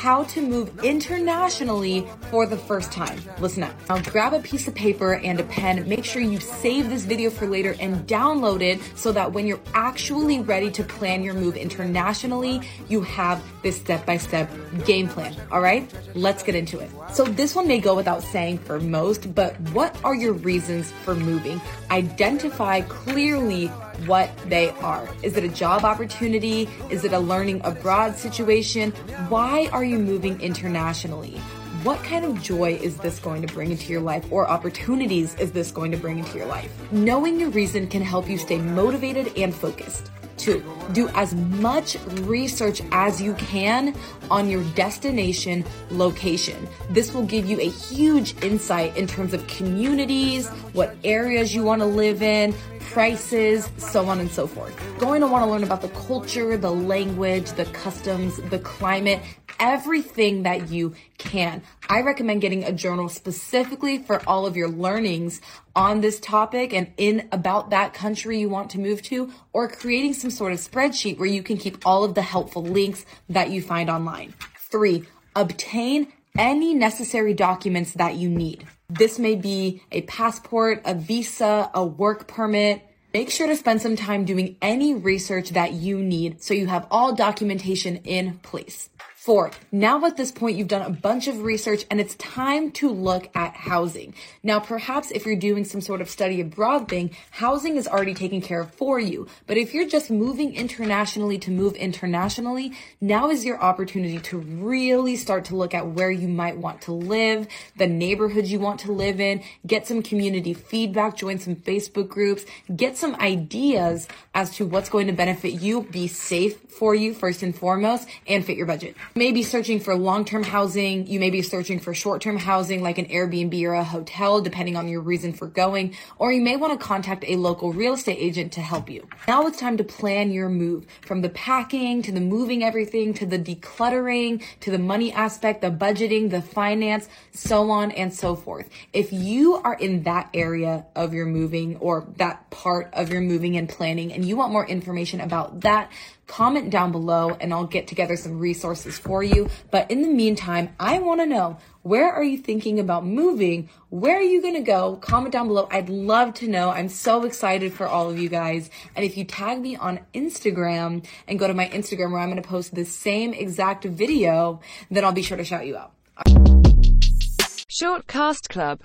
how to move internationally for the first time. Listen up. Now grab a piece of paper and a pen. Make sure you save this video for later and download it so that when you're actually ready to plan your move internationally, you have this step by step game plan. All right, let's get into it. So, this one may go without saying for most, but what are your reasons for moving? Identify clearly what they are. Is it a job opportunity? Is it a learning abroad situation? Why are you moving internationally? What kind of joy is this going to bring into your life or opportunities is this going to bring into your life? Knowing your reason can help you stay motivated and focused. Two, do as much research as you can on your destination location. This will give you a huge insight in terms of communities, what areas you want to live in, prices, so on and so forth. Going to want to learn about the culture, the language, the customs, the climate, everything that you can. I recommend getting a journal specifically for all of your learnings on this topic and in about that country you want to move to, or creating some sort of spreadsheet where you can keep all of the helpful links that you find online. Three, obtain any necessary documents that you need. This may be a passport, a visa, a work permit. Make sure to spend some time doing any research that you need so you have all documentation in place. Four, now at this point, you've done a bunch of research and it's time to look at housing. Now, perhaps if you're doing some sort of study abroad thing, housing is already taken care of for you. But if you're just moving internationally to move internationally, now is your opportunity to really start to look at where you might want to live, the neighborhoods you want to live in, get some community feedback, join some Facebook groups, get some ideas as to what's going to benefit you, be safe for you first and foremost, and fit your budget may be searching for long-term housing. You may be searching for short-term housing like an Airbnb or a hotel, depending on your reason for going, or you may want to contact a local real estate agent to help you. Now it's time to plan your move from the packing to the moving everything to the decluttering to the money aspect, the budgeting, the finance, so on and so forth. If you are in that area of your moving or that part of your moving and planning and you want more information about that, comment down below and I'll get together some resources for you. But in the meantime, I want to know where are you thinking about moving? Where are you going to go? Comment down below. I'd love to know. I'm so excited for all of you guys. And if you tag me on Instagram and go to my Instagram where I'm going to post the same exact video, then I'll be sure to shout you out. Short Cast Club